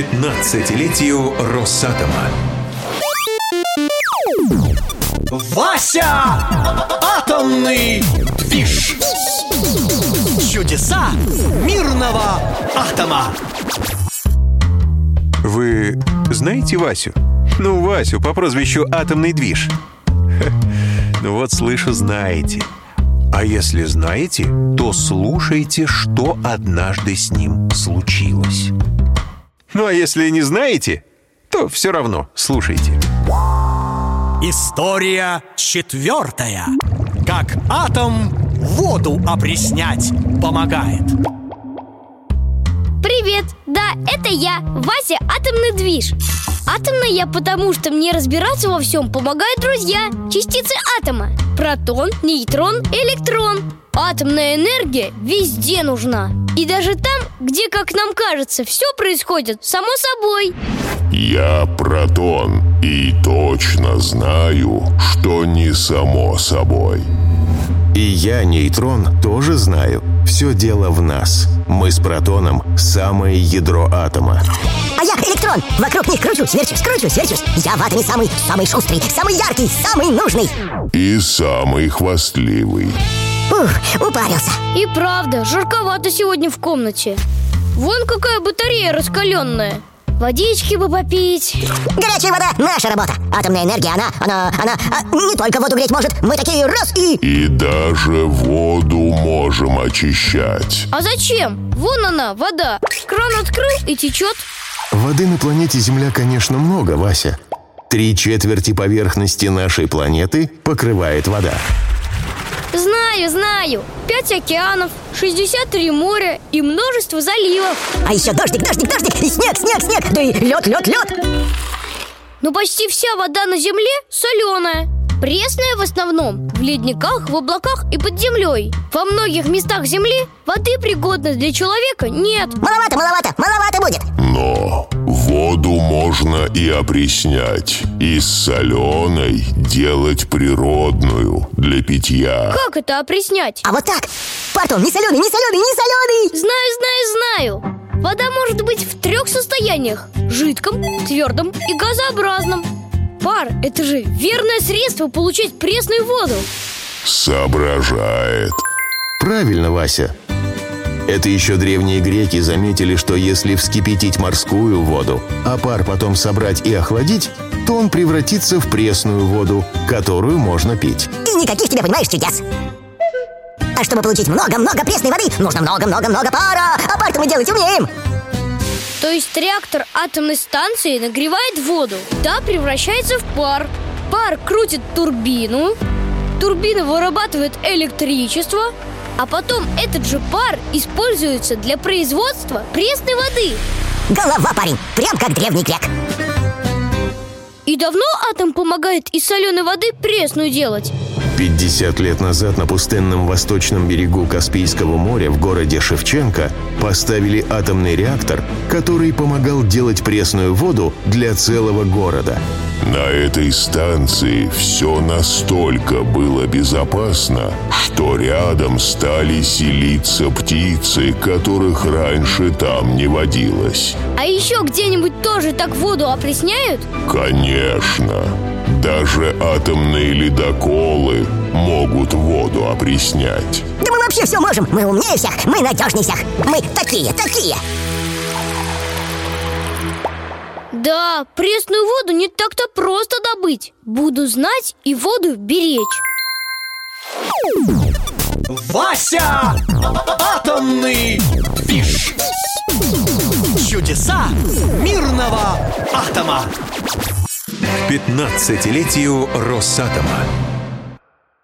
15-летию Росатома. Вася! Атомный движ! Чудеса мирного атома! Вы знаете Васю? Ну, Васю по прозвищу Атомный движ. Ну вот, слышу, знаете. А если знаете, то слушайте, что однажды с ним случилось. Ну а если не знаете, то все равно слушайте. История четвертая. Как атом воду опреснять помогает. Привет! Да, это я, Вася Атомный движ Атомный я потому, что мне разбираться во всем помогают друзья Частицы атома Протон, нейтрон, электрон Атомная энергия везде нужна И даже там, где, как нам кажется, все происходит само собой. Я протон и точно знаю, что не само собой. И я, нейтрон, тоже знаю. Все дело в нас. Мы с протоном самое ядро атома. А я электрон, вокруг них кручусь, верчусь, кручусь, верчусь Я в атоме самый, самый шустрый, самый яркий, самый нужный. И самый хвастливый Ух, упарился И правда, жарковато сегодня в комнате. Вон какая батарея раскаленная. Водички бы попить. Горячая вода – наша работа. Атомная энергия, она, она, она а, не только воду греть может. Мы такие раз и... И даже воду можем очищать. А зачем? Вон она, вода. Кран открыл и течет. Воды на планете Земля, конечно, много, Вася. Три четверти поверхности нашей планеты покрывает вода. Знаю, знаю Пять океанов, 63 моря и множество заливов. А еще дождик, дождик, дождик, и снег, снег, снег Да и лед, лед, лед Но почти вся вода на Земле соленая Пресная в основном, в ледниках, в облаках и под землей Во многих местах Земли воды пригодной для человека нет. Маловато, маловато, маловато будет. Но воду можно и опреснять Из соленой делать природную для питья. Как это опреснять? А вот так. Пардон, не соленый, не соленый, не соленый! Знаю, знаю, знаю. Вода может быть в трех состояниях Жидком, твердом и газообразном. Пар – это же верное средство получить пресную воду. Соображает. Правильно, Вася это еще древние греки заметили, что если вскипятить морскую воду, а пар потом собрать и охладить, то он превратится в пресную воду, которую можно пить. И никаких тебе, понимаешь, чудес. А чтобы получить много-много пресной воды, нужно много-много-много пара. А пар-то мы делать умеем. То есть реактор атомной станции нагревает воду Та превращается в пар. Пар крутит турбину. Турбина вырабатывает электричество а потом этот же пар используется для производства пресной воды Голова, парень, прям как древний грек И давно атом помогает из соленой воды пресную делать? 50 лет назад на пустынном восточном берегу Каспийского моря в городе Шевченко поставили атомный реактор, который помогал делать пресную воду для целого города. На этой станции все настолько было безопасно, что рядом стали селиться птицы, которых раньше там не водилось. А еще где-нибудь тоже так воду опресняют? Конечно. Даже атомные ледоколы могут воду опреснять. Да мы вообще все можем. Мы умнее всех, мы надежнее всех. Мы такие, такие. Да, пресную воду не так-то просто добыть. Буду знать и воду беречь. Вася! Атомный движ! Чудеса мирного атома! 15-летию Росатома.